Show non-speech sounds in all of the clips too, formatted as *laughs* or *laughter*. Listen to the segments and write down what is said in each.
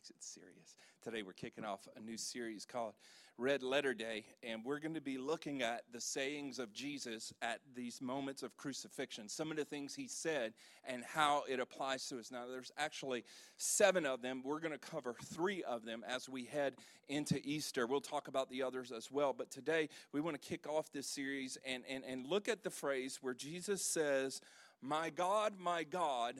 takes it serious. Today we're kicking off a new series called Red Letter Day, and we're going to be looking at the sayings of Jesus at these moments of crucifixion, some of the things he said and how it applies to us. Now, there's actually seven of them. We're going to cover three of them as we head into Easter. We'll talk about the others as well, but today we want to kick off this series and, and, and look at the phrase where Jesus says, My God, my God,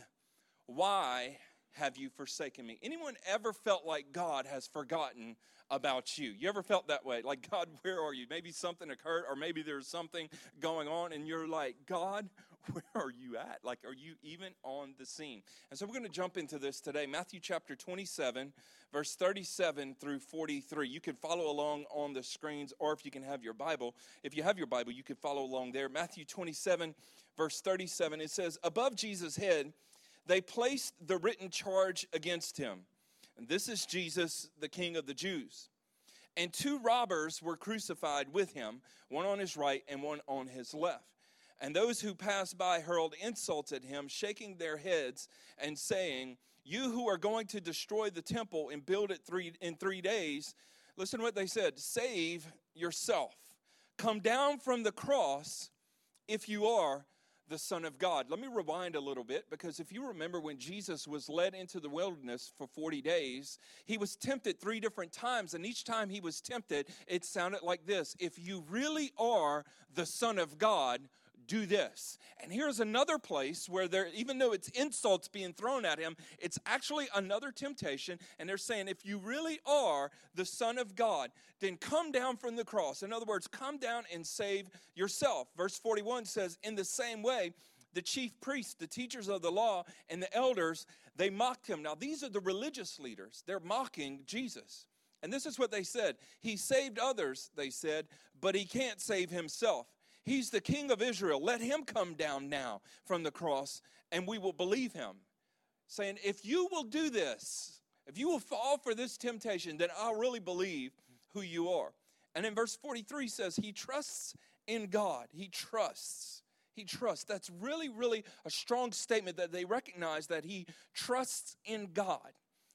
why have you forsaken me? Anyone ever felt like God has forgotten about you? You ever felt that way? Like, God, *laughs* where are you? Maybe something occurred, or maybe there's something going on, and you're like, God, *laughs* where are you at? Like, are you even on the scene? And so we're going to jump into this today. Matthew chapter 27, verse 37 through 43. You can follow along on the screens, or if you can have your Bible, if you have your Bible, you can follow along there. Matthew 27, verse 37, it says, Above Jesus' head, they placed the written charge against him. And this is Jesus, the King of the Jews. And two robbers were crucified with him, one on his right and one on his left. And those who passed by hurled insults at him, shaking their heads and saying, You who are going to destroy the temple and build it three, in three days, listen to what they said save yourself. Come down from the cross if you are the Son of God. Let me rewind a little bit because if you remember when Jesus was led into the wilderness for 40 days, he was tempted three different times, and each time he was tempted, it sounded like this If you really are the Son of God, do this. And here's another place where there, even though it's insults being thrown at him, it's actually another temptation. And they're saying, if you really are the Son of God, then come down from the cross. In other words, come down and save yourself. Verse 41 says, in the same way, the chief priests, the teachers of the law, and the elders, they mocked him. Now, these are the religious leaders. They're mocking Jesus. And this is what they said He saved others, they said, but he can't save himself. He's the king of Israel. Let him come down now from the cross and we will believe him. Saying, if you will do this, if you will fall for this temptation, then I'll really believe who you are. And in verse 43 says, He trusts in God. He trusts. He trusts. That's really, really a strong statement that they recognize that he trusts in God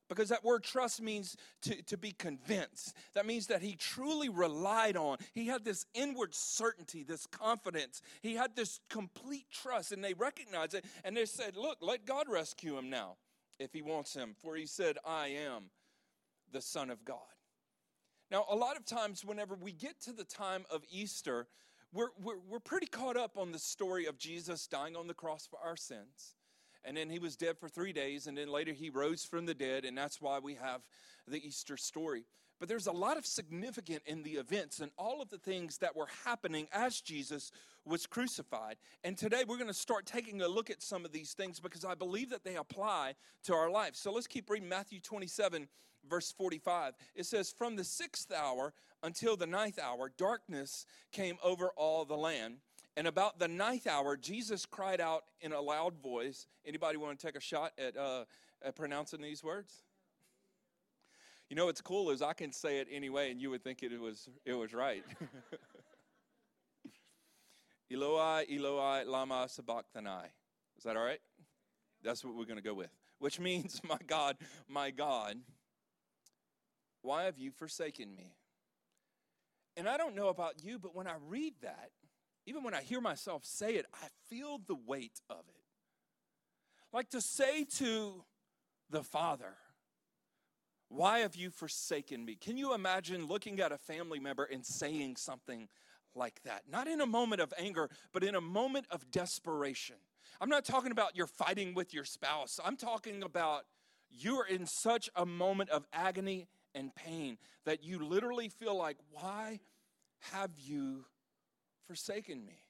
because that word trust means to, to be convinced. That means that he truly relied on. He had this inward certainty, this confidence. He had this complete trust, and they recognized it and they said, Look, let God rescue him now if he wants him. For he said, I am the Son of God. Now, a lot of times, whenever we get to the time of Easter, we're, we're, we're pretty caught up on the story of Jesus dying on the cross for our sins and then he was dead for three days, and then later he rose from the dead, and that's why we have the Easter story. But there's a lot of significance in the events and all of the things that were happening as Jesus was crucified. And today we're going to start taking a look at some of these things because I believe that they apply to our life. So let's keep reading Matthew 27, verse 45. It says, From the sixth hour until the ninth hour, darkness came over all the land. And about the ninth hour, Jesus cried out in a loud voice. Anybody want to take a shot at, uh, at pronouncing these words? You know what's cool is I can say it anyway, and you would think it was it was right. *laughs* Eloi, Eloi, lama sabachthani. Is that all right? That's what we're going to go with. Which means, *laughs* my God, my God, why have you forsaken me? And I don't know about you, but when I read that, even when I hear myself say it, I feel the weight of it. Like to say to the Father, Why have you forsaken me? Can you imagine looking at a family member and saying something like that? Not in a moment of anger, but in a moment of desperation. I'm not talking about you're fighting with your spouse, I'm talking about you're in such a moment of agony and pain that you literally feel like, Why have you forsaken me.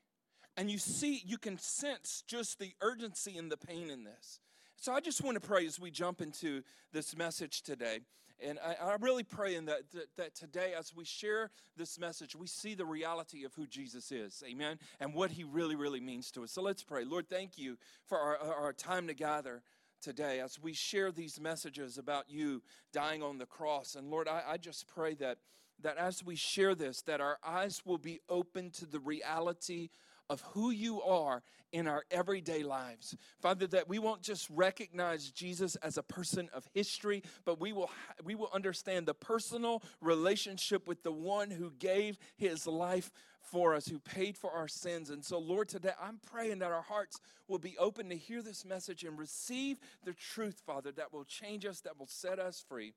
And you see, you can sense just the urgency and the pain in this. So I just want to pray as we jump into this message today. And I, I really pray in that, that, that today, as we share this message, we see the reality of who Jesus is. Amen. And what he really, really means to us. So let's pray. Lord, thank you for our, our time to gather today as we share these messages about you dying on the cross. And Lord, I, I just pray that that as we share this, that our eyes will be open to the reality of who you are in our everyday lives. Father, that we won't just recognize Jesus as a person of history, but we will, we will understand the personal relationship with the one who gave his life for us, who paid for our sins. And so, Lord, today I'm praying that our hearts will be open to hear this message and receive the truth, Father, that will change us, that will set us free.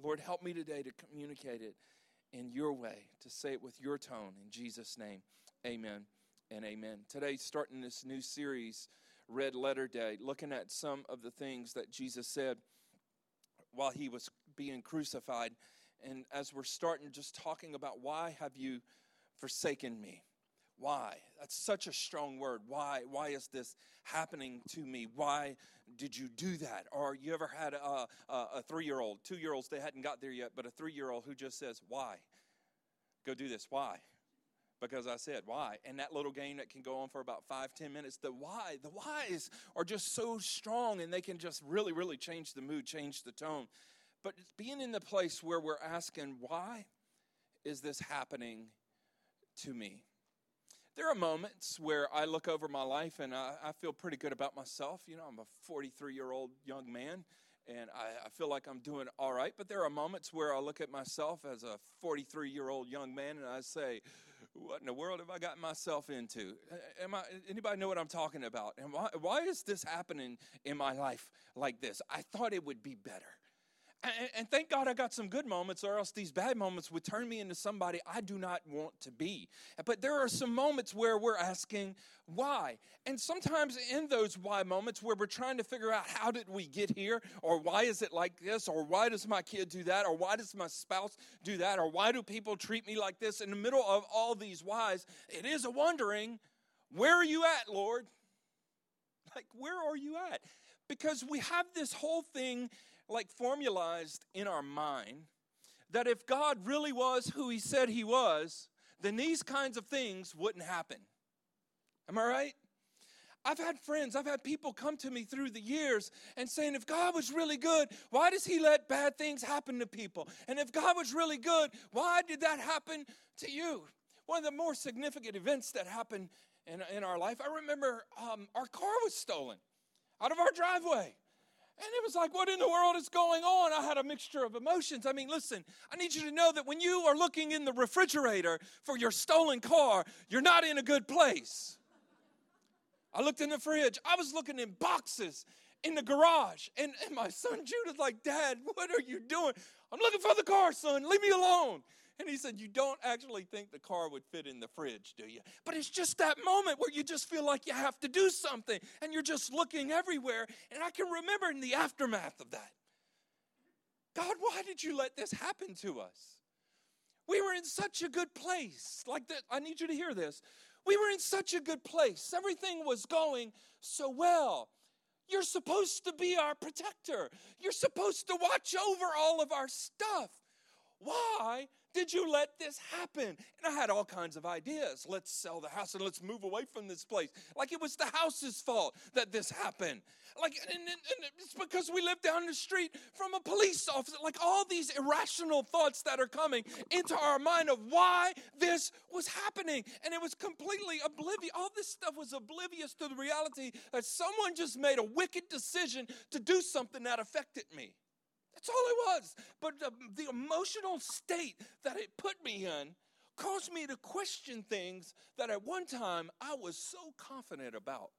Lord, help me today to communicate it in your way, to say it with your tone. In Jesus' name, amen and amen. Today, starting this new series, Red Letter Day, looking at some of the things that Jesus said while he was being crucified. And as we're starting, just talking about why have you forsaken me? Why? That's such a strong word. Why? Why is this happening to me? Why did you do that? Or you ever had a, a, a three year old, two year olds, they hadn't got there yet, but a three year old who just says, Why? Go do this. Why? Because I said, Why? And that little game that can go on for about five, ten minutes, the why, the whys are just so strong and they can just really, really change the mood, change the tone. But being in the place where we're asking, Why is this happening to me? There are moments where I look over my life and I, I feel pretty good about myself. You know, I'm a 43 year old young man and I, I, feel like I'm doing all right. But there are moments where I look at myself as a 43 year old young man and I say, what in the world have I gotten myself into? Am I, anybody know what I'm talking about? And why, why is this happening in my life like this? I thought it would be better. And, thank God I got some good moments, or else these bad moments would turn me into somebody I do not want to be. But there are some moments where we're asking why. And sometimes in those why moments where we're trying to figure out how did we get here, or why is it like this, or why does my kid do that, or why does my spouse do that, or why do people treat me like this, in the middle of all these whys, it is a wondering, where are you at, Lord? Like, where are you at? Because we have this whole thing like formalized in our mind that if God really was who he said he was, then these kinds of things wouldn't happen. Am I right? I've had friends, I've had people come to me through the years and saying, if God was really good, why does He let bad things happen to people? And if God was really good, why did that happen to you? One of the more significant events that happened in, in our life, I remember um, our car was stolen out of our driveway. And it was like, what in the world is going on? I had a mixture of emotions. I mean, listen, I need you to know that when you are looking in the refrigerator for your stolen car, you're not in a good place. I looked in the fridge, I was looking in boxes in the garage. And, and my son Judah's like, Dad, what are you doing? I'm looking for the car, son. Leave me alone. *laughs* And he said, You don't actually think the car would fit in the fridge, do you? But it's just that moment where you just feel like you have to do something and you're just looking everywhere. And I can remember in the aftermath of that God, why did you let this happen to us? We were in such a good place. Like I need you to hear this. We were in such a good place. Everything was going so well. You're supposed to be our protector. You're supposed to watch over all of our stuff. Why did you let this happen? And I had all kinds of ideas. Let's sell the house and let's move away from this place. Like it was the house's fault that this happened. Like, and, and, and it's because we live down the street from a police officer. Like all these irrational thoughts that are coming into our mind of why this was happening. And it was completely oblivious. All this stuff was oblivious to the reality that someone just made a wicked decision to do something that affected me. That's all it was. But the, the emotional state that it put me in caused me to question things that at one time I was so confident about.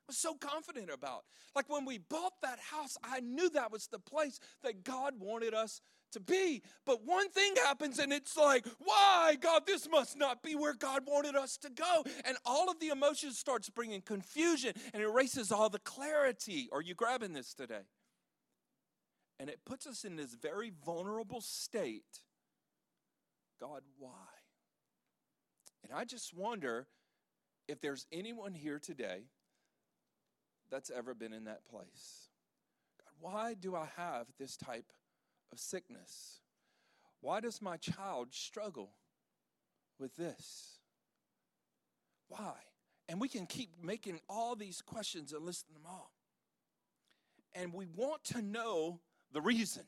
I was so confident about. Like when we bought that house, I knew that was the place that God wanted us to be. But one thing happens and it's like, why, God, this must not be where God wanted us to go. And all of the emotions starts bringing confusion and erases all the clarity. Are you grabbing this today? And it puts us in this very vulnerable state. God, why? And I just wonder if there's anyone here today that's ever been in that place. God, why do I have this type of sickness? Why does my child struggle with this? Why? And we can keep making all these questions and listing them all. And we want to know the reason.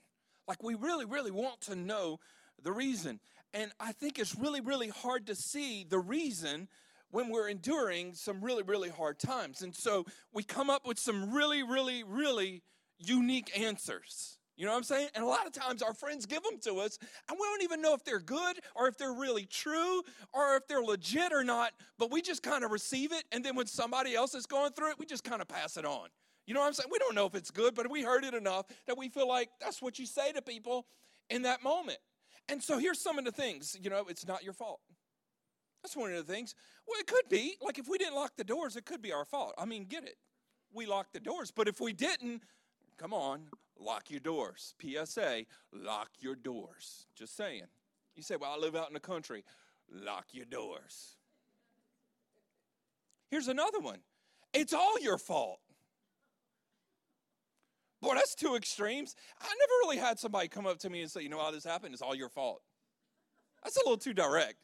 Like we really, really want to know the reason. And I think it's really, really hard to see the reason when we're enduring some really, really hard times. And so we come up with some really, really, really unique answers. You know what I'm saying? And a lot of times our friends give them to us, and we don't even know if they're good or if they're really true or if they're legit or not, but we just kind of receive it. And then when somebody else is going through it, we just kind of pass it on. You know what I'm saying? We don't know if it's good, but we heard it enough that we feel like that's what you say to people in that moment. And so here's some of the things, you know, it's not your fault. That's one of the things. Well, it could be. Like if we didn't lock the doors, it could be our fault. I mean, get it. We locked the doors. But if we didn't, come on, lock your doors. PSA, lock your doors. Just saying. You say, well, I live out in the country. Lock your doors. Here's another one it's all your fault. Boy, that's two extremes. I never really had somebody come up to me and say, you know how this happened? It's all your fault. That's a little too direct.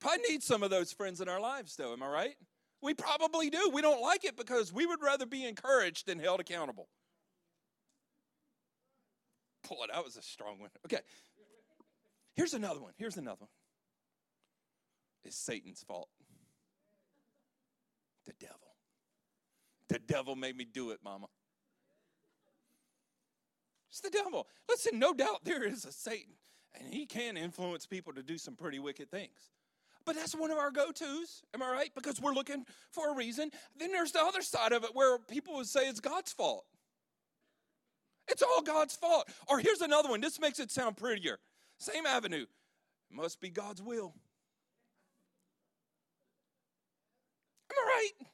Probably need some of those friends in our lives, though, am I right? We probably do. We don't like it because we would rather be encouraged than held accountable. Boy, that was a strong one. Okay. Here's another one. Here's another one. It's Satan's fault. The devil. The devil made me do it, mama. It's the devil. Listen, no doubt there is a Satan, and he can influence people to do some pretty wicked things. But that's one of our go tos, am I right? Because we're looking for a reason. Then there's the other side of it where people would say it's God's fault. It's all God's fault. Or here's another one. This makes it sound prettier. Same avenue. It must be God's will. Am I right?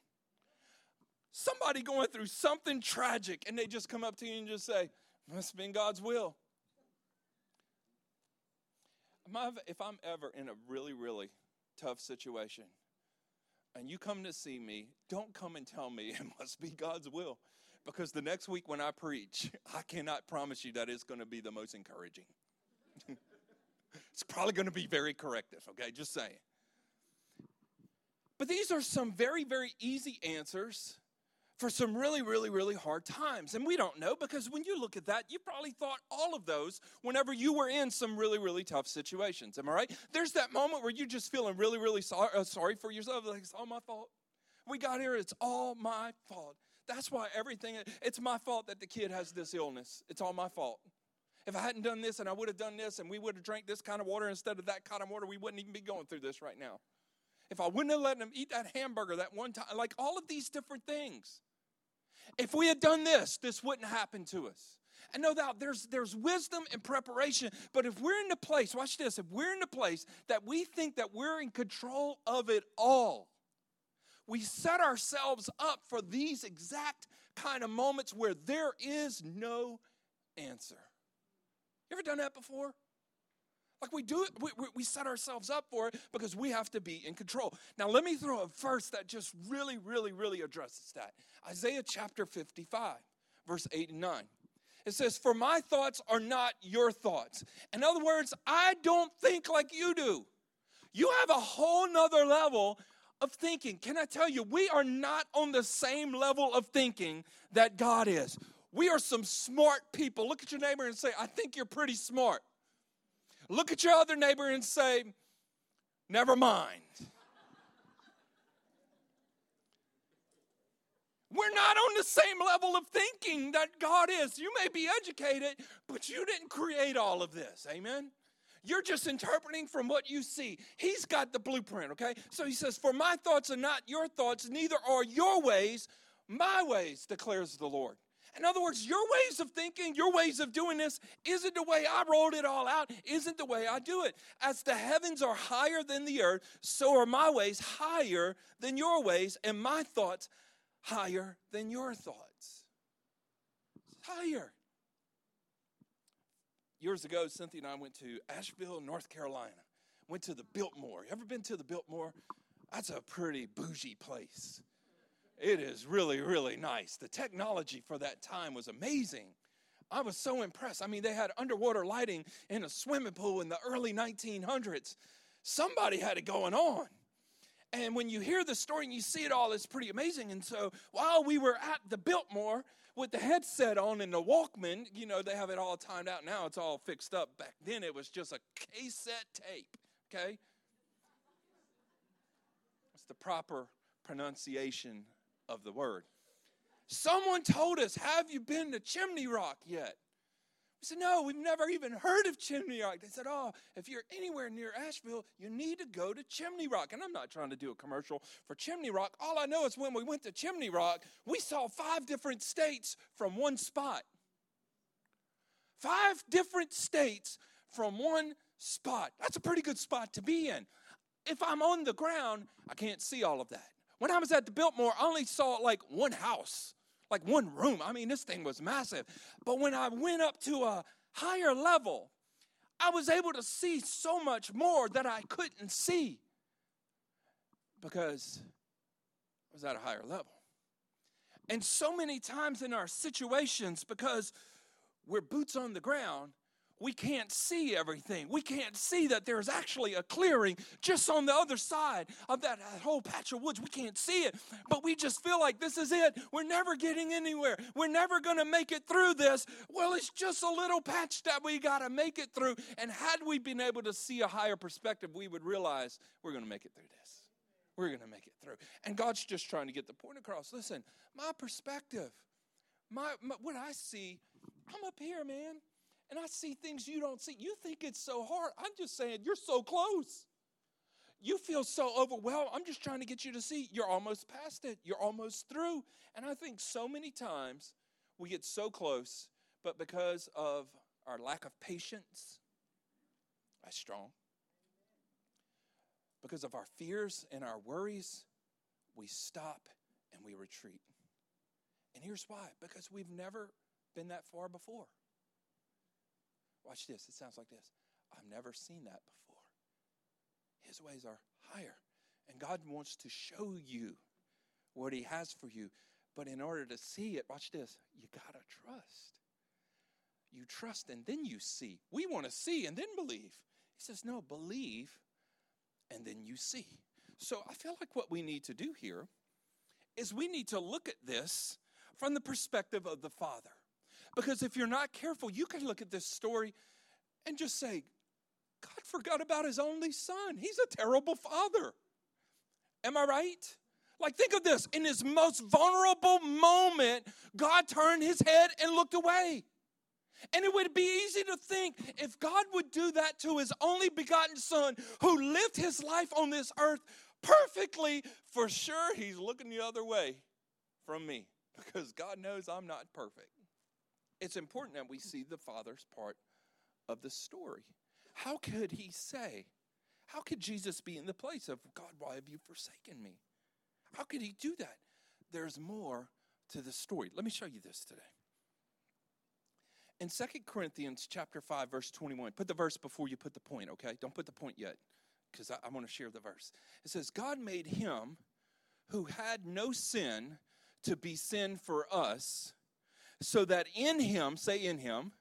Somebody going through something tragic and they just come up to you and just say, must have been God's will. If I'm ever in a really, really tough situation and you come to see me, don't come and tell me *laughs* it must be God's will. Because the next week when I preach, *laughs* I cannot promise you that it's going to be the most encouraging. *laughs* it's probably going to be very corrective, okay? Just saying. But these are some very, very easy answers for some really, really, really hard times. And we don't know because when you look at that, you probably thought all of those whenever you were in some really, really tough situations. Am I right? There's that moment where you're just feeling really, really sorry, uh, sorry for yourself. Like, it's all my fault. We got here, it's all my fault. That's why everything, it's my fault that the kid has this illness. It's all my fault. If I hadn't done this and I would have done this and we would have drank this kind of water instead of that kind of water, we wouldn't even be going through this right now. If I wouldn't have let him eat that hamburger that one time, like all of these different things. If we had done this, this wouldn't happen to us. And no doubt there's there's wisdom and preparation, but if we're in the place, watch this, if we're in the place that we think that we're in control of it all, we set ourselves up for these exact kind of moments where there is no answer. You ever done that before? Like we do it, we, we set ourselves up for it because we have to be in control. Now, let me throw a verse that just really, really, really addresses that. Isaiah chapter 55, verse 8 and 9. It says, For my thoughts are not your thoughts. In other words, I don't think like you do. You have a whole nother level of thinking. Can I tell you, we are not on the same level of thinking that God is. We are some smart people. Look at your neighbor and say, I think you're pretty smart. Look at your other neighbor and say, Never mind. We're not on the same level of thinking that God is. You may be educated, but you didn't create all of this. Amen? You're just interpreting from what you see. He's got the blueprint, okay? So he says, For my thoughts are not your thoughts, neither are your ways my ways, declares the Lord. In other words, your ways of thinking, your ways of doing this isn't the way I rolled it all out, isn't the way I do it. As the heavens are higher than the earth, so are my ways higher than your ways, and my thoughts higher than your thoughts. higher. Years ago, Cynthia and I went to Asheville, North Carolina. Went to the Biltmore. You ever been to the Biltmore? That's a pretty bougie place. It is really, really nice. The technology for that time was amazing. I was so impressed. I mean, they had underwater lighting in a swimming pool in the early 1900s. Somebody had it going on. And when you hear the story and you see it all, it's pretty amazing. And so while we were at the Biltmore with the headset on and the Walkman, you know, they have it all timed out now. It's all fixed up. Back then, it was just a cassette tape, okay? What's the proper pronunciation of the word. Someone told us, Have you been to Chimney Rock yet? We said, No, we've never even heard of Chimney Rock. They said, Oh, if you're anywhere near Asheville, you need to go to Chimney Rock. And I'm not trying to do a commercial for Chimney Rock. All I know is when we went to Chimney Rock, we saw five different states from one spot. Five different states from one spot. That's a pretty good spot to be in. If I'm on the ground, I can't see all of that. When I was at the Biltmore, I only saw like one house like one room. I mean, this thing was massive. But when I went up to a higher level, I was able to see so much more that I couldn't see because I was at a higher level. And so many times in our situations, because we're boots on the ground, we can't see everything. We can't see that there's actually a clearing just on the other side of that whole patch of woods. We can't see it, but we just feel like this is it. We're never getting anywhere. We're never going to make it through this. Well, it's just a little patch that we got to make it through. And had we been able to see a higher perspective, we would realize we're going to make it through this. We're going to make it through. And God's just trying to get the point across. Listen, my perspective, my, my what I see, I'm up here, man and I see things you don't see. You think it's so hard. I'm just saying, you're so close. You feel so overwhelmed. I'm just trying to get you to see you're almost past it, you're almost through. And I think so many times we get so close, but because of our lack of patience, that's strong. Because of our fears and our worries, we stop and we retreat. And here's why because we've never been that far before. Watch this. It sounds like this. I've never seen that before. His ways are higher. And God wants to show you what He has for you. But in order to see it, watch this, you got to trust. You trust and then you see. We want to see and then believe. He says, no, believe and then you see. So I feel like what we need to do here is we need to look at this from the perspective of the Father. Because if you're not careful, you can look at this story and just say, God forgot about his only son. He's a terrible father. Am I right? Like, think of this. In his most vulnerable moment, God turned his head and looked away. And it would be easy to think if God would do that to his only begotten son who lived his life on this earth perfectly, for sure he's looking the other way from me *laughs* because God knows I'm not perfect it's important that we see the Father's part of the story. How could he say, how could Jesus be in the place of, God, why have you forsaken me? How could he do that? There's more to the story. Let me show you this today. In Second Corinthians chapter 5, verse 21, put the verse before you put the point, okay? Don't put the point yet, because I, I want to share the verse. It says, God made him who had no sin to be sin for us so that in him, say in him,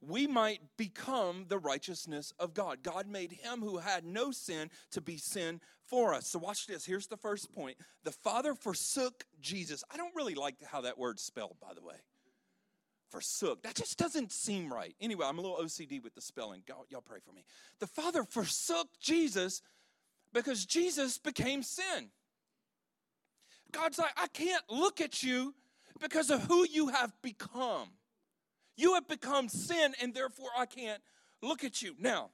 we might become the righteousness of God. God made him who had no sin to be sin for us. So, watch this. Here's the first point the Father forsook Jesus. I don't really like how that word's spelled, by the way. Forsook. That just doesn't seem right. Anyway, I'm a little OCD with the spelling. Y'all, y'all pray for me. The Father forsook Jesus because Jesus became sin. God's like, I can't look at you because of who you have become. You have become sin, and therefore I can't look at you. Now,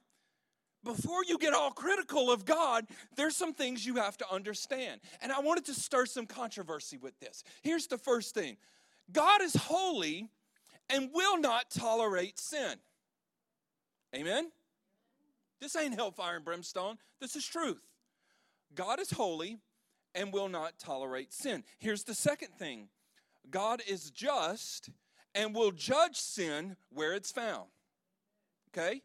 before you get all critical of God, there's some things you have to understand. And I wanted to stir some controversy with this. Here's the first thing God is holy and will not tolerate sin. Amen? This ain't hellfire and brimstone, this is truth. God is holy and will not tolerate sin. Here's the second thing God is just and will judge sin where it's found. Okay?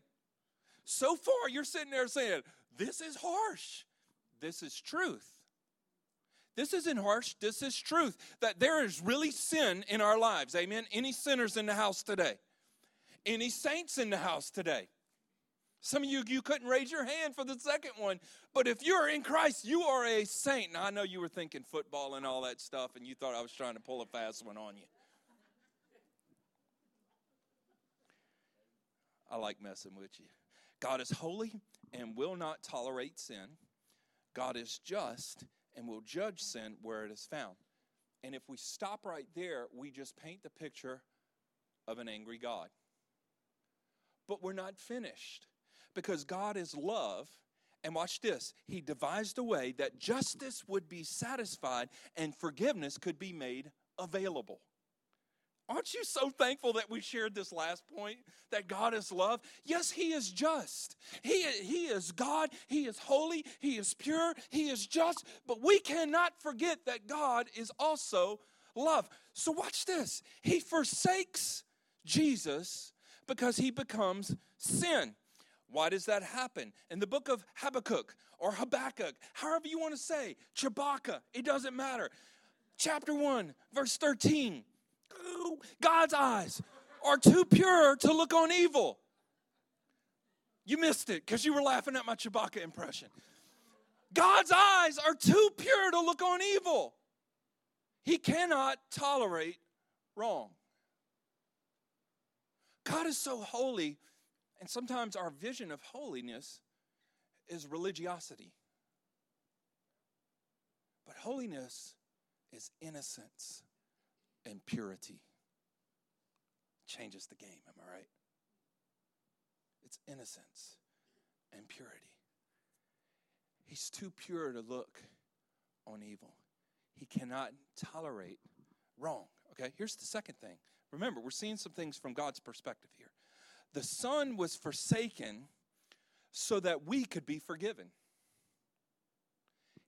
So far, you're sitting there saying, This is harsh. This is truth. This isn't harsh. This is truth. That there is really sin in our lives. Amen. Any sinners in the house today? Any saints in the house today? Some of you, you couldn't raise your hand for the second one, but if you're in Christ, you are a saint. Now, I know you were thinking football and all that stuff, and you thought I was trying to pull a fast one on you. I like messing with you. God is holy and will not tolerate sin. God is just and will judge sin where it is found. And if we stop right there, we just paint the picture of an angry God. But we're not finished because God is love. And watch this He devised a way that justice would be satisfied and forgiveness could be made available. Aren't you so thankful that we shared this last point that God is love? Yes, He is just. He, he is God. He is holy. He is pure. He is just. But we cannot forget that God is also love. So, watch this. He forsakes Jesus because He becomes sin. Why does that happen? In the book of Habakkuk or Habakkuk, however you want to say, Chewbacca, it doesn't matter. Chapter 1, verse 13 God's eyes are too pure to look on evil. You missed it because you were laughing at my Chewbacca impression. God's eyes are too pure to look on evil. He cannot tolerate wrong. God is so holy, and sometimes our vision of holiness is religiosity. But holiness is innocence and purity. Changes the game, am I right? It's innocence and purity. He's too pure to look on evil. He cannot tolerate wrong. Okay, here's the second thing. Remember, we're seeing some things from God's perspective here. The Son was forsaken so that we could be forgiven.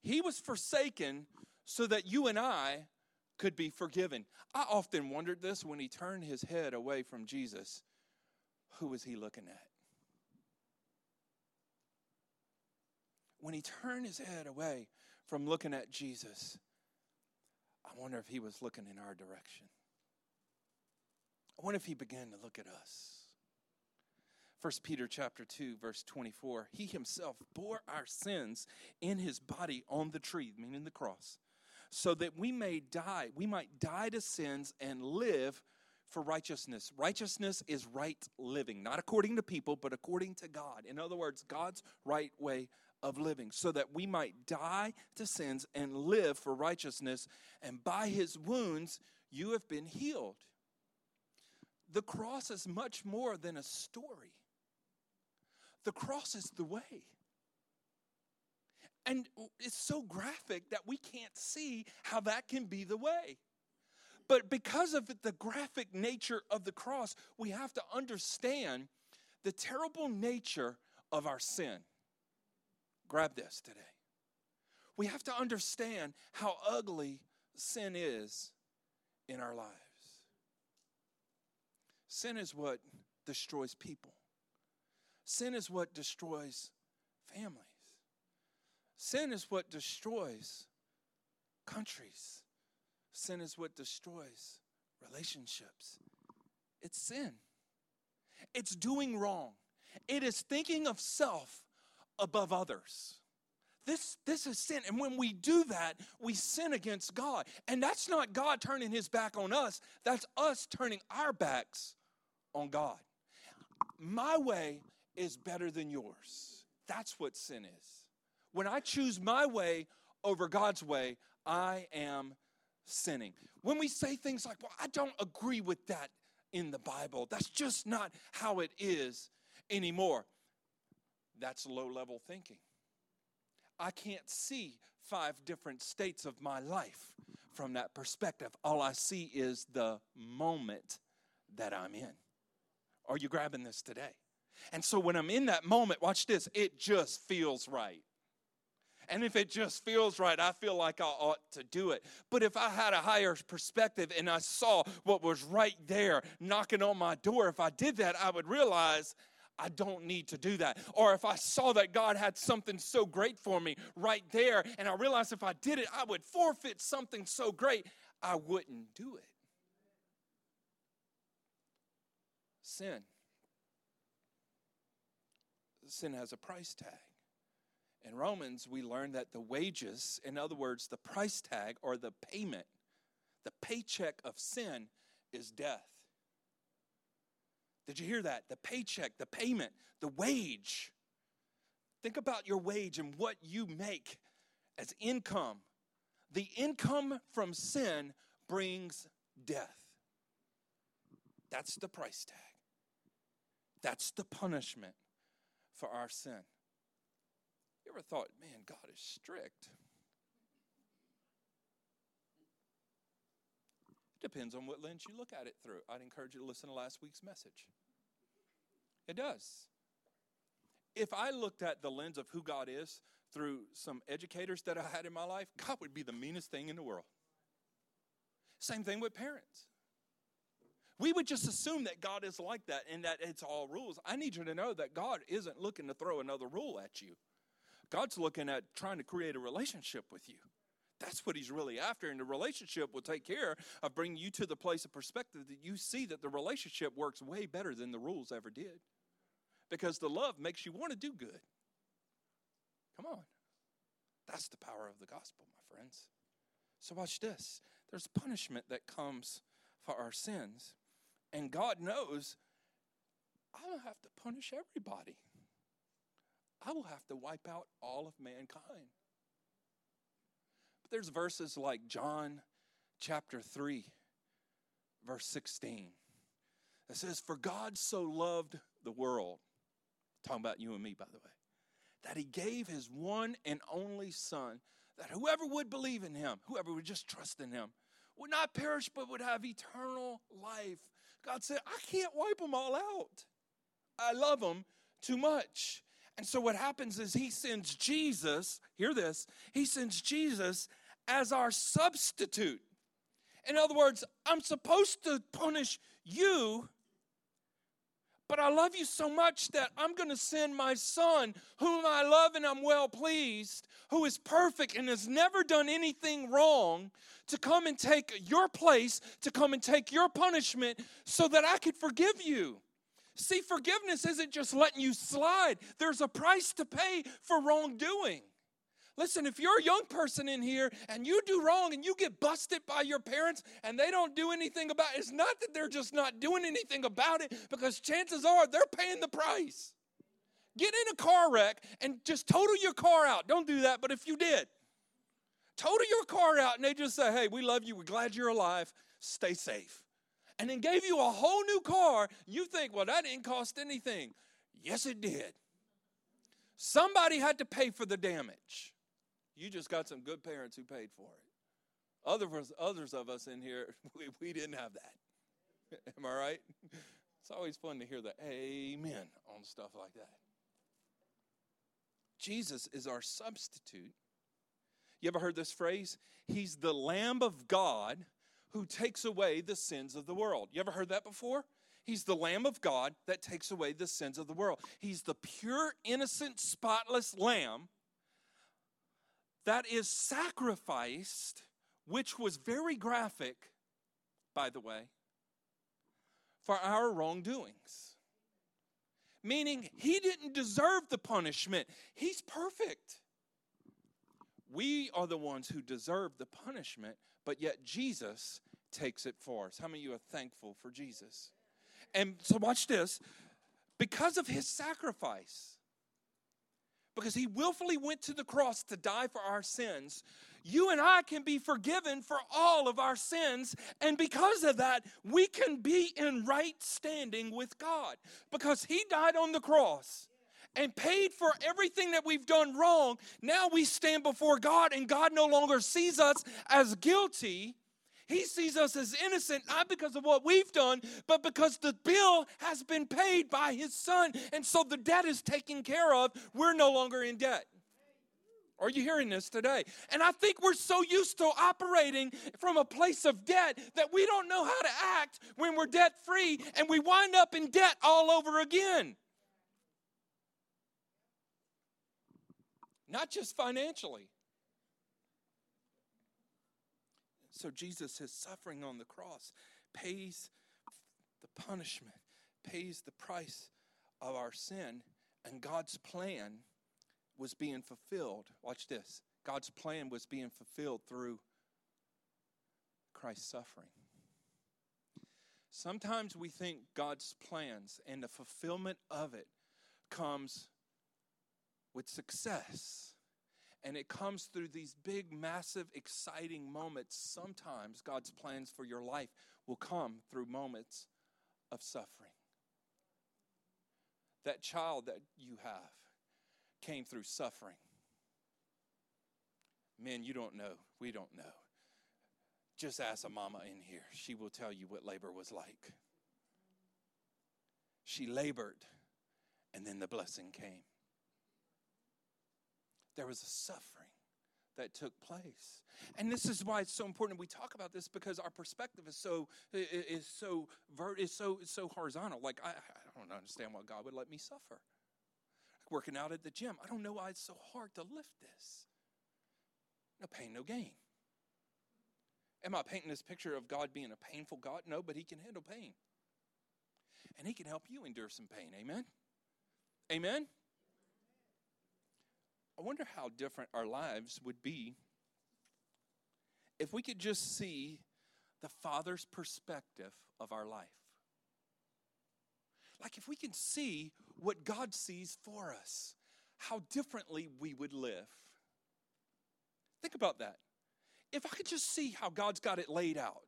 He was forsaken so that you and I could be forgiven. I often wondered this when he turned his head away from Jesus. Who was he looking at? When he turned his head away from looking at Jesus, I wonder if he was looking in our direction. I wonder if he began to look at us. 1 Peter chapter 2 verse 24 He himself bore our sins in his body on the tree meaning the cross so that we may die, we might die to sins and live for righteousness. Righteousness is right living, not according to people, but according to God. In other words, God's right way of living, so that we might die to sins and live for righteousness. And by his wounds, you have been healed. The cross is much more than a story, the cross is the way. And it's so graphic that we can't see how that can be the way. But because of the graphic nature of the cross, we have to understand the terrible nature of our sin. Grab this today. We have to understand how ugly sin is in our lives. Sin is what destroys people, sin is what destroys families. Sin is what destroys countries. Sin is what destroys relationships. It's sin. It's doing wrong. It is thinking of self above others. This, this is sin. And when we do that, we sin against God. And that's not God turning his back on us, that's us turning our backs on God. My way is better than yours. That's what sin is. When I choose my way over God's way, I am sinning. When we say things like, well, I don't agree with that in the Bible, that's just not how it is anymore. That's low level thinking. I can't see five different states of my life from that perspective. All I see is the moment that I'm in. Are you grabbing this today? And so when I'm in that moment, watch this, it just feels right. And if it just feels right, I feel like I ought to do it. But if I had a higher perspective and I saw what was right there knocking on my door, if I did that, I would realize I don't need to do that. Or if I saw that God had something so great for me right there, and I realized if I did it, I would forfeit something so great, I wouldn't do it. Sin. Sin has a price tag. In Romans, we learn that the wages, in other words, the price tag or the payment, the paycheck of sin is death. Did you hear that? The paycheck, the payment, the wage. Think about your wage and what you make as income the income from sin brings death. That's the price tag. That's the punishment for our sin. You ever thought, man, God is strict? It depends on what lens you look at it through. I'd encourage you to listen to last week's message. It does. If I looked at the lens of who God is through some educators that I had in my life, God would be the meanest thing in the world. Same thing with parents. We would just assume that God is like that and that it's all rules. I need you to know that God isn't looking to throw another rule at you. God's looking at trying to create a relationship with you. That's what he's really after. And the relationship will take care of bringing you to the place of perspective that you see that the relationship works way better than the rules ever did. Because the love makes you want to do good. Come on. That's the power of the gospel, my friends. So, watch this there's punishment that comes for our sins. And God knows I don't have to punish everybody, I will have to wipe out all of mankind. But there's verses like John chapter 3, verse 16. It says, For God so loved the world, talking about you and me, by the way, that he gave his one and only Son, that whoever would believe in him, whoever would just trust in him, would not perish but would have eternal life. God said, I can't wipe them all out. I love them too much. And so what happens is he sends Jesus, hear this, he sends Jesus as our substitute. In other words, I'm supposed to punish you, but I love you so much that I'm going to send my son, whom I love and I'm well pleased, who is perfect and has never done anything wrong, to come and take your place, to come and take your punishment so that I could forgive you. See, forgiveness isn't just letting you slide, there's a price to pay for wrongdoing. Listen, if you're a young person in here and you do wrong and you get busted by your parents and they don't do anything about it, it's not that they're just not doing anything about it because chances are they're paying the price. Get in a car wreck and just total your car out. Don't do that, but if you did, total your car out and they just say, hey, we love you, we're glad you're alive, stay safe. And then gave you a whole new car, you think, well, that didn't cost anything. Yes, it did. Somebody had to pay for the damage. You just got some good parents who paid for it. Others, others of us in here, *laughs* we, we didn't have that. *laughs* Am I right? It's always fun to hear the amen on stuff like that. Jesus is our substitute. You ever heard this phrase? He's the Lamb of God who takes away the sins of the world. You ever heard that before? He's the Lamb of God that takes away the sins of the world. He's the pure, innocent, spotless Lamb that is sacrificed, which was very graphic, by the way, for our wrongdoings. Meaning, he didn't deserve the punishment, he's perfect. We are the ones who deserve the punishment, but yet Jesus takes it for us. How many of you are thankful for Jesus? And so, watch this. Because of his sacrifice, because he willfully went to the cross to die for our sins, you and I can be forgiven for all of our sins. And because of that, we can be in right standing with God because he died on the cross and paid for everything that we've done wrong. Now we stand before God, and God no longer sees us as guilty he sees us as innocent, not because of what we've done, but because the bill has been paid by His Son. And so the debt is taken care of. We're no longer in debt. Are you hearing this today? And I think we're so used to operating from a place of debt that we don't know how to act when we're debt free and we wind up in debt all over again. Not just financially, So Jesus, suffering on the cross, pays the punishment, pays the price of our sin, and God's plan was being fulfilled. Watch this. God's plan was being fulfilled through Christ's suffering. Sometimes we think God's plans and the fulfillment of it comes with success And it comes through these big, massive, exciting moments. Sometimes God's plans for your life will come through moments of suffering. That child that you have came through suffering. Men, you don't know. We don't know. Just ask a mama in here. She will tell you what labor was like. She labored, and then the blessing came. There was a suffering that took place. And this is why it's so important we talk about this because our perspective is so is so is so so horizontal. Like I, I don't understand why God would let me suffer. Like Working out at the gym, I don't know why it's so hard to lift this. No pain, no gain. Am I painting this picture of God being a painful God? No, but He can handle pain. And He can help you endure some pain. Amen? Amen? I wonder how different our lives would be if we could just see the Father's perspective of our life. Like if we can see what God sees for us, how differently we would live. Think about that. If I could just see how God's got it laid out,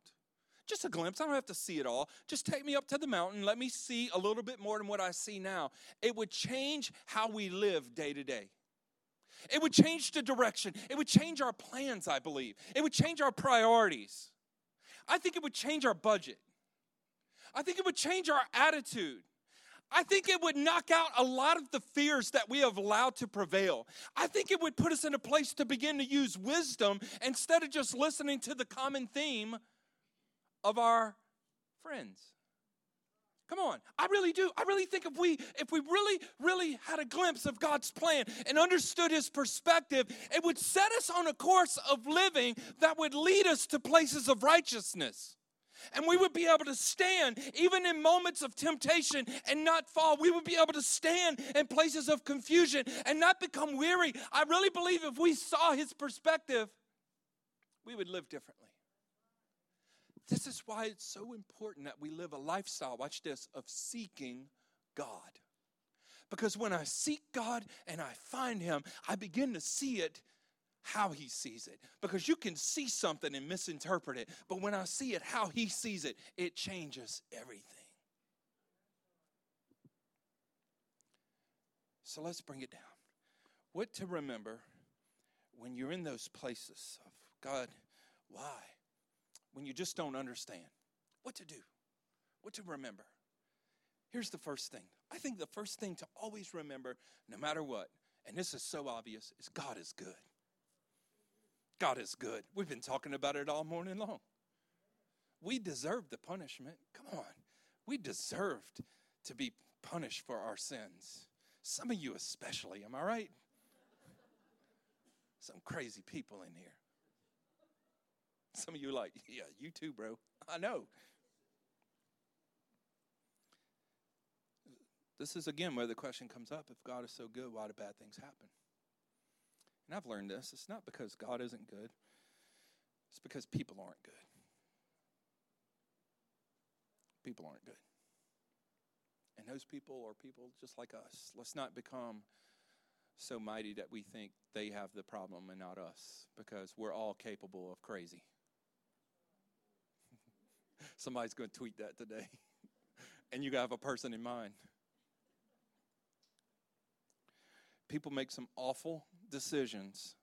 just a glimpse, I don't have to see it all. Just take me up to the mountain, let me see a little bit more than what I see now. It would change how we live day to day. It would change the direction. It would change our plans, I believe. It would change our priorities. I think it would change our budget. I think it would change our attitude. I think it would knock out a lot of the fears that we have allowed to prevail. I think it would put us in a place to begin to use wisdom instead of just listening to the common theme of our friends. Come on. I really do. I really think if we if we really really had a glimpse of God's plan and understood his perspective, it would set us on a course of living that would lead us to places of righteousness. And we would be able to stand even in moments of temptation and not fall. We would be able to stand in places of confusion and not become weary. I really believe if we saw his perspective, we would live differently. This is why it's so important that we live a lifestyle, watch this, of seeking God. Because when I seek God and I find Him, I begin to see it how He sees it. Because you can see something and misinterpret it, but when I see it how He sees it, it changes everything. So let's bring it down. What to remember when you're in those places of God, why? When you just don't understand what to do, what to remember. Here's the first thing. I think the first thing to always remember, no matter what, and this is so obvious, is God is good. God is good. We've been talking about it all morning long. We deserve the punishment. Come on. We deserved to be punished for our sins. Some of you, especially, am I right? Some crazy people in here. Some of you are like, *laughs* yeah, you too, bro. I know. This is again where the question comes up if God is so good, why do bad things happen? And I've learned this. It's not because God isn't good, it's because people aren't good. People aren't good. And those people are people just like us. Let's not become so mighty that we think they have the problem and not us because we're all capable of crazy. *laughs* Somebody's going to tweet that today. *laughs* and you got to have a person in mind. People make some awful decisions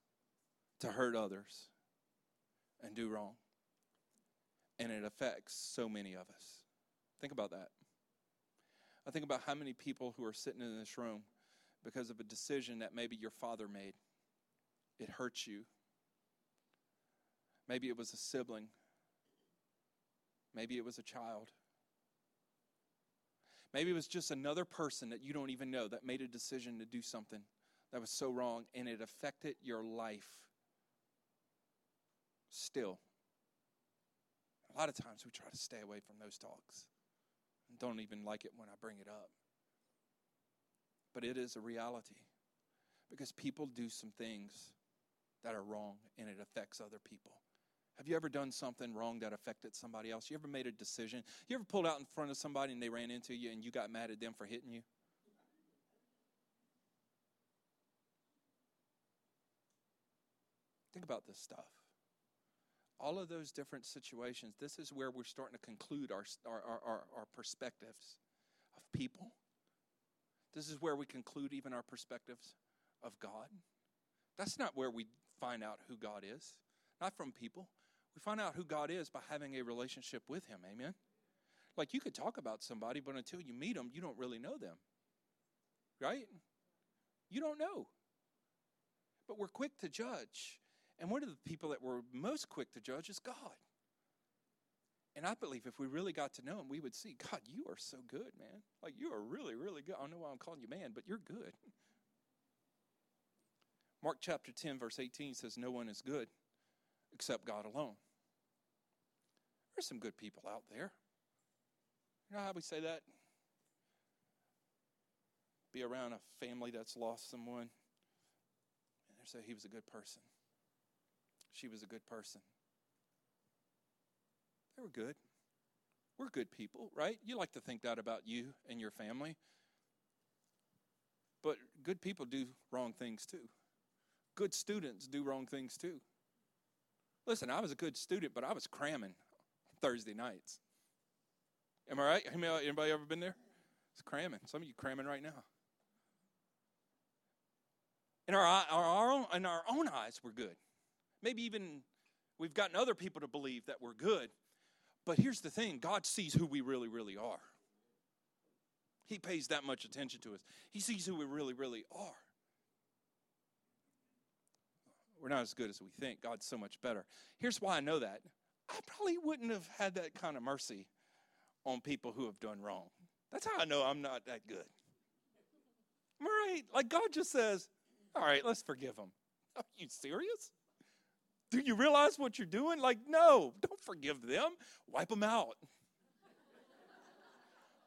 to hurt others and do wrong. And it affects so many of us. Think about that. I think about how many people who are sitting in this room because of a decision that maybe your father made. It hurts you. Maybe it was a sibling Maybe it was a child. Maybe it was just another person that you don't even know that made a decision to do something that was so wrong and it affected your life. Still, a lot of times we try to stay away from those talks and don't even like it when I bring it up. But it is a reality because people do some things that are wrong and it affects other people. Have you ever done something wrong that affected somebody else? You ever made a decision? You ever pulled out in front of somebody and they ran into you and you got mad at them for hitting you? Think about this stuff. All of those different situations, this is where we're starting to conclude our, our, our, our perspectives of people. This is where we conclude even our perspectives of God. That's not where we find out who God is, not from people. We find out who God is by having a relationship with Him. Amen? Like you could talk about somebody, but until you meet them, you don't really know them. Right? You don't know. But we're quick to judge. And one of the people that we're most quick to judge is God. And I believe if we really got to know him, we would see, God, you are so good, man. Like, you are really, really good. I don't know why I'm calling you man, but you're good. Mark chapter 10, verse 18 says, No one is good except God alone. There's some good people out there. You know how we say that? Be around a family that's lost someone, and say he was a good person. She was a good person. They were good. We're good people, right? You like to think that about you and your family. But good people do wrong things too. Good students do wrong things too. Listen, I was a good student, but I was cramming Thursday nights. Am I right? Anybody ever been there? It's cramming. Some of you cramming right now. In our, our, our own, in our own eyes, we're good. Maybe even we've gotten other people to believe that we're good. But here's the thing God sees who we really, really are. He pays that much attention to us, He sees who we really, really are. We're not as good as we think. God's so much better. Here's why I know that. I probably wouldn't have had that kind of mercy on people who have done wrong. That's how I know I'm not that good. Right? Like God just says, all right, let's forgive them. Are you serious? Do you realize what you're doing? Like, no, don't forgive them. Wipe them out.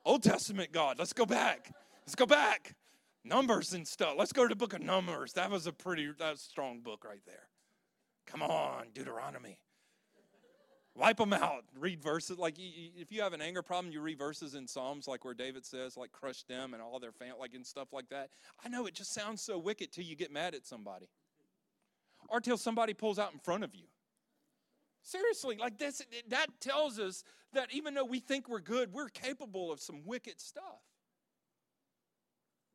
Old Testament God, let's go back. Let's go back. Numbers and stuff. Let's go to the book of Numbers. That was a pretty that was a strong book right there. Come on, Deuteronomy. Wipe them out. Read verses. Like, if you have an anger problem, you read verses in Psalms, like where David says, like, crush them and all their family, like, and stuff like that. I know it just sounds so wicked till you get mad at somebody or till somebody pulls out in front of you. Seriously, like this, that tells us that even though we think we're good, we're capable of some wicked stuff.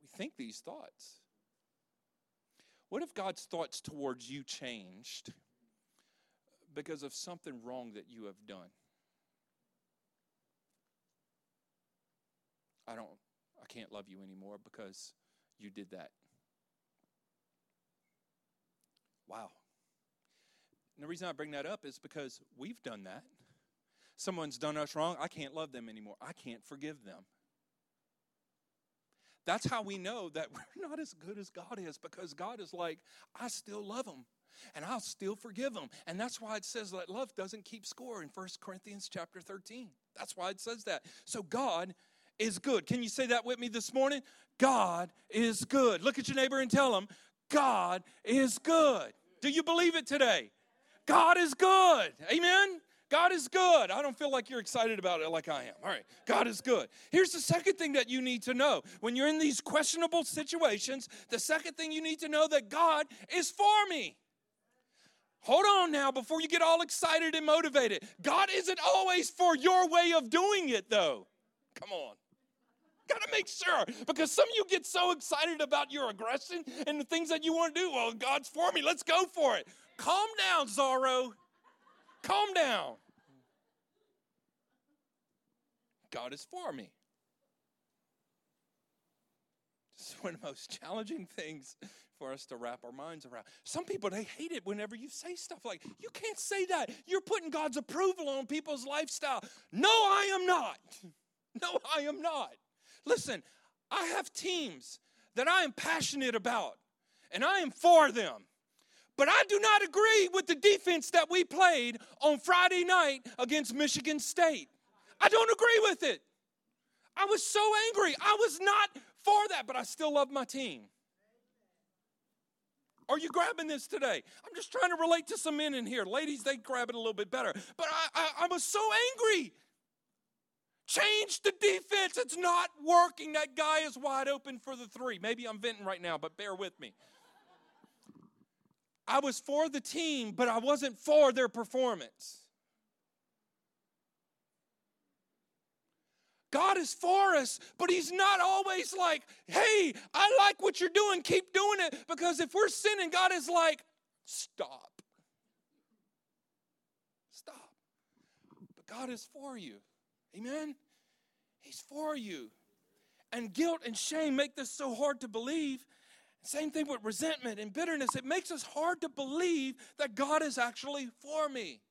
We think these thoughts. What if God's thoughts towards you changed because of something wrong that you have done? I don't, I can't love you anymore because you did that. Wow. And the reason I bring that up is because we've done that. Someone's done us wrong. I can't love them anymore. I can't forgive them. That's how we know that *laughs* we're not as good as God is because God is like, I still love them and I'll still forgive them. And that's why it says that love doesn't keep score in 1 Corinthians chapter 13. That's why it says that. So God is good. Can you say that with me this morning? God is good. Look at your neighbor and tell him, God is good. Do you believe it today? God is good. Amen. God is good. I don't feel like you're excited about it like I am. All right, God is good. Here's the second thing that you need to know. When you're in these questionable situations, the second thing you need to know that God is for me. Hold on now before you get all excited and motivated. God isn't always for your way of doing it, though. Come on. Got to make sure because some of you get so excited about your aggression and the things that you want to do. Well, God's for me. Let's go for it. Calm down, Zorro. Calm down. God is for me. This is one of the most challenging things for us to wrap our minds around. Some people, they hate it whenever you say stuff like, you can't say that. You're putting God's approval on people's lifestyle. No, I am not. *laughs* No, I am not. Listen, I have teams that I am passionate about, and I am for them. But I do not agree with the defense that we played on Friday night against Michigan State. I don't agree with it. I was so angry. I was not for that, but I still love my team. Are you grabbing this today? I'm just trying to relate to some men in here. Ladies, they grab it a little bit better. But I, I, I was so angry. Change the defense. It's not working. That guy is wide open for the three. Maybe I'm venting right now, but bear with me. I was for the team, but I wasn't for their performance. God is for us, but He's not always like, hey, I like what you're doing, keep doing it. Because if we're sinning, God is like, stop. Stop. But God is for you. Amen? He's for you. And guilt and shame make this so hard to believe. Same thing with resentment and bitterness. It makes us hard to believe that God is actually for me.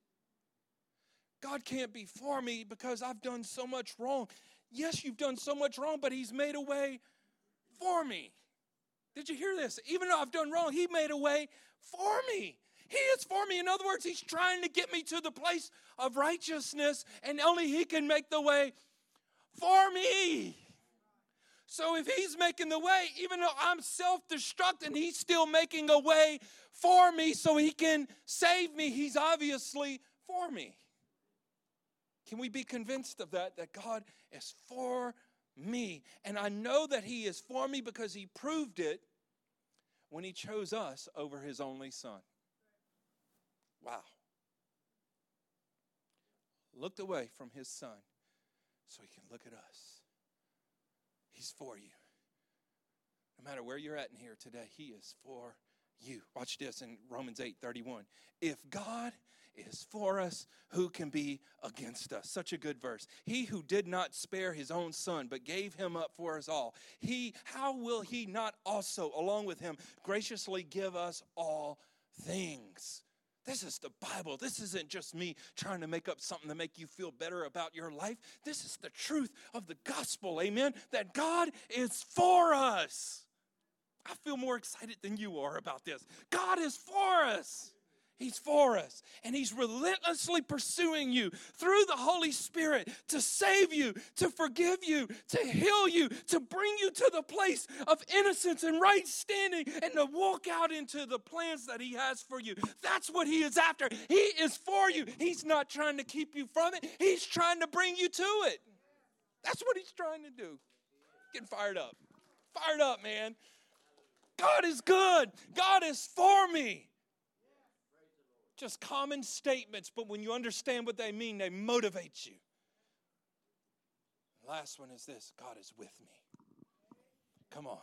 God can't be for me because I've done so much wrong. Yes, you've done so much wrong, but He's made a way for me. Did you hear this? Even though I've done wrong, He made a way for me. He is for me. In other words, He's trying to get me to the place of righteousness, and only He can make the way for me. So if He's making the way, even though I'm self destructing, He's still making a way for me so He can save me. He's obviously for me. Can we be convinced of that? That God is for me. And I know that He is for me because He proved it when He chose us over His only Son. Wow. Looked away from His Son so He can look at us. He's for you. No matter where you're at in here today, He is for you. Watch this in Romans 8 31. If God is for us, who can be against us? Such a good verse. He who did not spare his own son, but gave him up for us all, he how will he not also, along with him, graciously give us all things? This is the Bible. This isn't just me trying to make up something to make you feel better about your life. This is the truth of the gospel, amen? That God is for us. I feel more excited than you are about this. God is for us. He's for us. And He's relentlessly pursuing you through the Holy Spirit to save you, to forgive you, to heal you, to bring you to the place of innocence and right standing, and to walk out into the plans that He has for you. That's what He is after. He is for you. He's not trying to keep you from it, He's trying to bring you to it. That's what He's trying to do. Getting fired up. Fired up, man. God is good. God is for me just common statements, but when you understand what they mean, they motivate you. last one is this God is with me. Come on.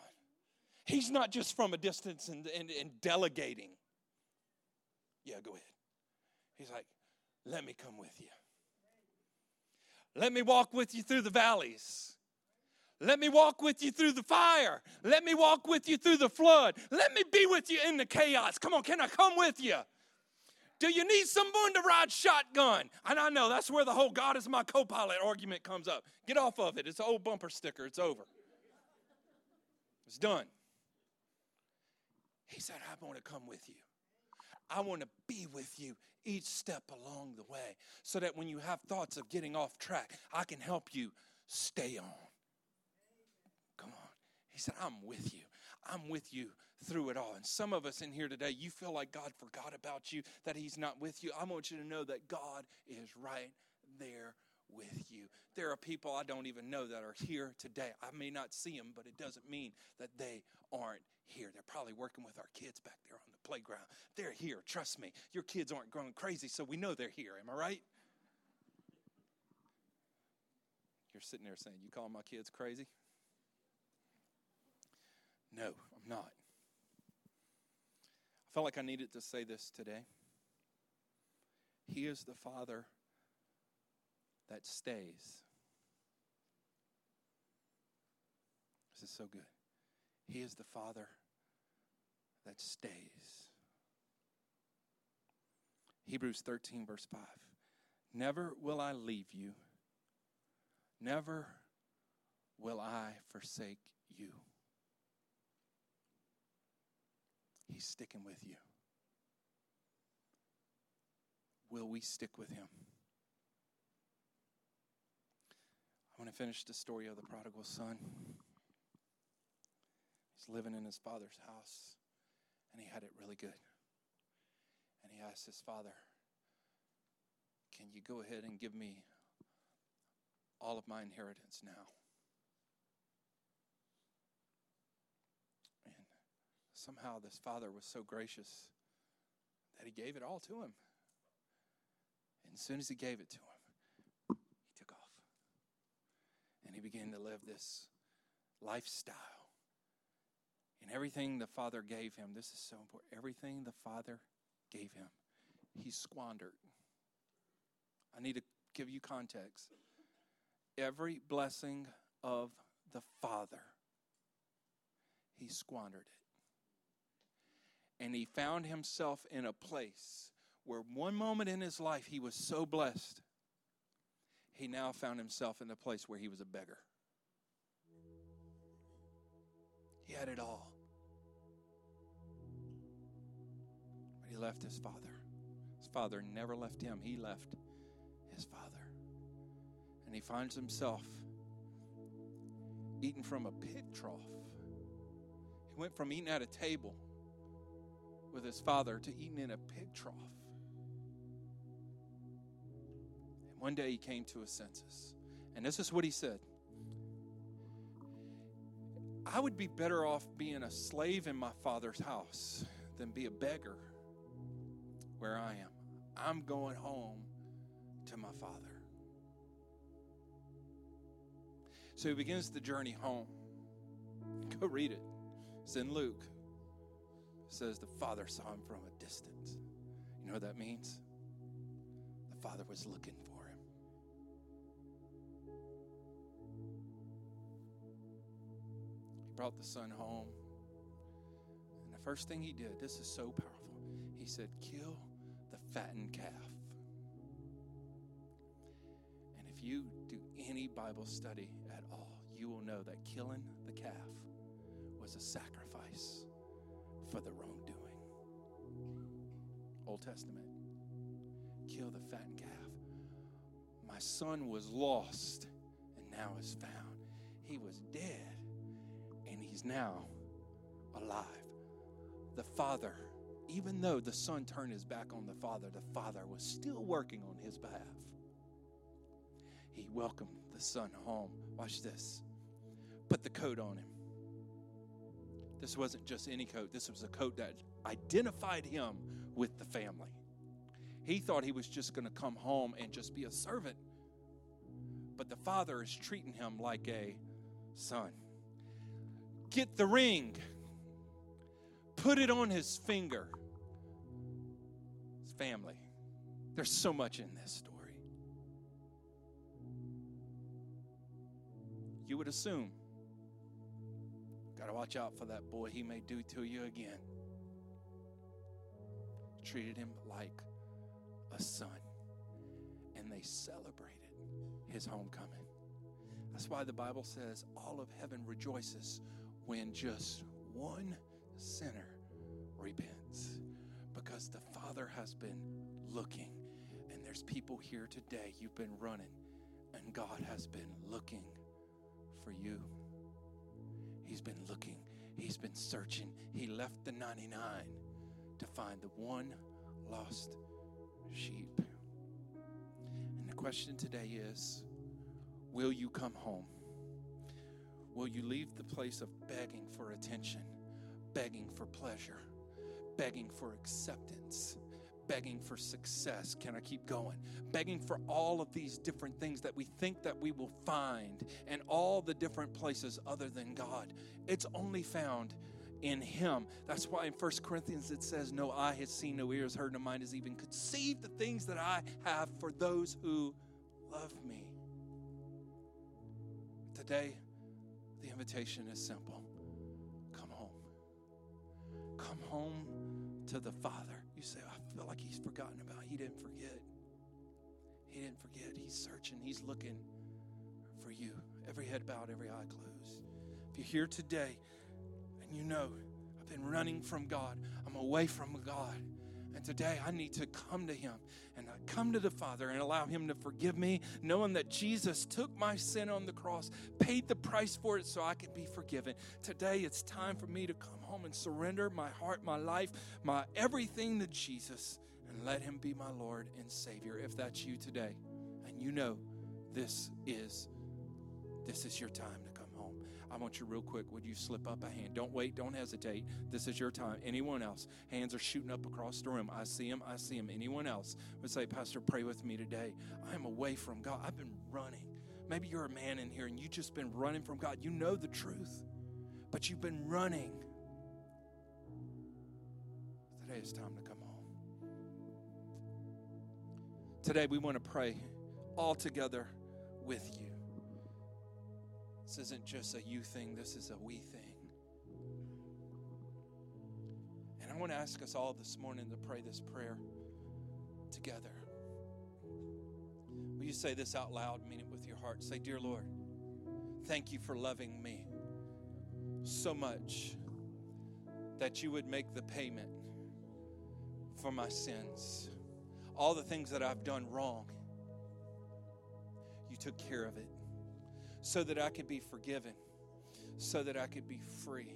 He's not just from a distance and, and, and delegating. Yeah, go ahead. He's like, let me come with you. Let me walk with you through the valleys. Let me walk with you through the fire. Let me walk with you through the flood. Let me be with you in the chaos. Come on, can I come with you? Do you need someone to ride shotgun? And I know that's where the whole God is my co pilot argument comes up. Get off of it. It's an old bumper sticker. It's over. It's done. He said, I want to come with you. I want to be with you each step along the way so that when you have thoughts of getting off track, I can help you stay on. Come on. He said, I'm with you. I'm with you through it all. And some of us in here today, you feel like God forgot about you, that He's not with you. I want you to know that God is right there with you. There are people I don't even know that are here today. I may not see them, but it doesn't mean that they aren't here. They're probably working with our kids back there on the playground. They're here. Trust me. Your kids aren't going crazy, so we know they're here. Am I right? You're sitting there saying, You call my kids crazy? No, I'm not. Felt like I needed to say this today. He is the Father that stays. This is so good. He is the Father that stays. Hebrews 13, verse 5. Never will I leave you, never will I forsake you. He's sticking with you. Will we stick with him? I want to finish the story of the prodigal son. He's living in his father's house, and he had it really good. And he asked his father, Can you go ahead and give me all of my inheritance now? Somehow this father was so gracious that he gave it all to him. And as soon as he gave it to him, he took off. And he began to live this lifestyle. And everything the Father gave him, this is so important, everything the Father gave him, he squandered. I need to give you context. Every blessing of the Father, he squandered it. And he found himself in a place where one moment in his life he was so blessed, he now found himself in a place where he was a beggar. He had it all. But he left his father. His father never left him, he left his father. And he finds himself eating from a pit trough. He went from eating at a table with his father to eating in a pig trough. And one day he came to his senses. And this is what he said I would be better off being a slave in my father's house than be a beggar where I am. I'm going home to my father. So he begins the journey home. *laughs* Go read it. It's in Luke. Says the father saw him from a distance. You know what that means? The father was looking for him. He brought the son home. And the first thing he did, this is so powerful, he said, Kill the fattened calf. And if you do any Bible study at all, you will know that killing the calf was a sacrifice for the wrongdoing. Old Testament. Kill the fattened calf. My son was lost and now is found. He was dead and he's now alive. The father, even though the son turned his back on the father, the father was still working on his behalf. He welcomed the son home. Watch this. Put the coat on him. This wasn't just any coat, this was a coat that identified him with the family. He thought he was just going to come home and just be a servant. But the father is treating him like a son. Get the ring, put it on his finger. His family. There's so much in this story. You would assume Got to watch out for that boy. He may do to you again. Treated him like a son. And they celebrated his homecoming. That's why the Bible says all of heaven rejoices when just one sinner repents. Because the Father has been looking. And there's people here today, you've been running, and God has been looking for you. He's been looking, he's been searching. He left the 99 to find the one lost sheep. And the question today is Will you come home? Will you leave the place of begging for attention, begging for pleasure, begging for acceptance, begging for success. Can I keep going? Begging for all of these different things that we think that we will find and all the different places other than God. It's only found in him. That's why in First Corinthians it says, No eye has seen, no ears heard, no mind has even conceived the things that I have for those who love me. Today, the invitation is simple come home. Come home to the Father. You say, feel like he's forgotten about. He didn't forget. He didn't forget. He's searching, he's looking for you. Every head bowed, every eye closed. If you're here today and you know, I've been running from God, I'm away from God. And today I need to come to Him and I come to the Father and allow Him to forgive me, knowing that Jesus took my sin on the cross, paid the price for it so I can be forgiven. Today it's time for me to come home and surrender my heart, my life, my everything to Jesus and let Him be my Lord and Savior. If that's you today, and you know this is this is your time. I want you real quick. Would you slip up a hand? Don't wait. Don't hesitate. This is your time. Anyone else? Hands are shooting up across the room. I see them. I see them. Anyone else would say, Pastor, pray with me today. I am away from God. I've been running. Maybe you're a man in here and you've just been running from God. You know the truth, but you've been running. Today is time to come home. Today we want to pray all together with you. This isn't just a you thing, this is a we thing. And I want to ask us all this morning to pray this prayer together. Will you say this out loud, mean it with your heart? Say, Dear Lord, thank you for loving me so much that you would make the payment for my sins. All the things that I've done wrong, you took care of it so that I could be forgiven, so that I could be free.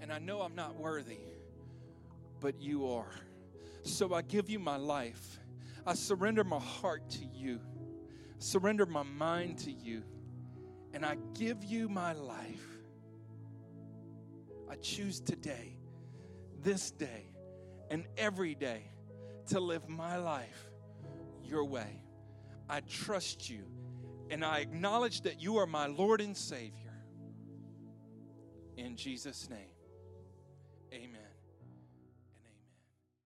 And I know I'm not worthy, but you are. So I give you my life. I surrender my heart to you, surrender my mind to you, and I give you my life. I choose today, this day, and every day to live my life your way. I trust you and I acknowledge that you are my Lord and Savior. In Jesus' name.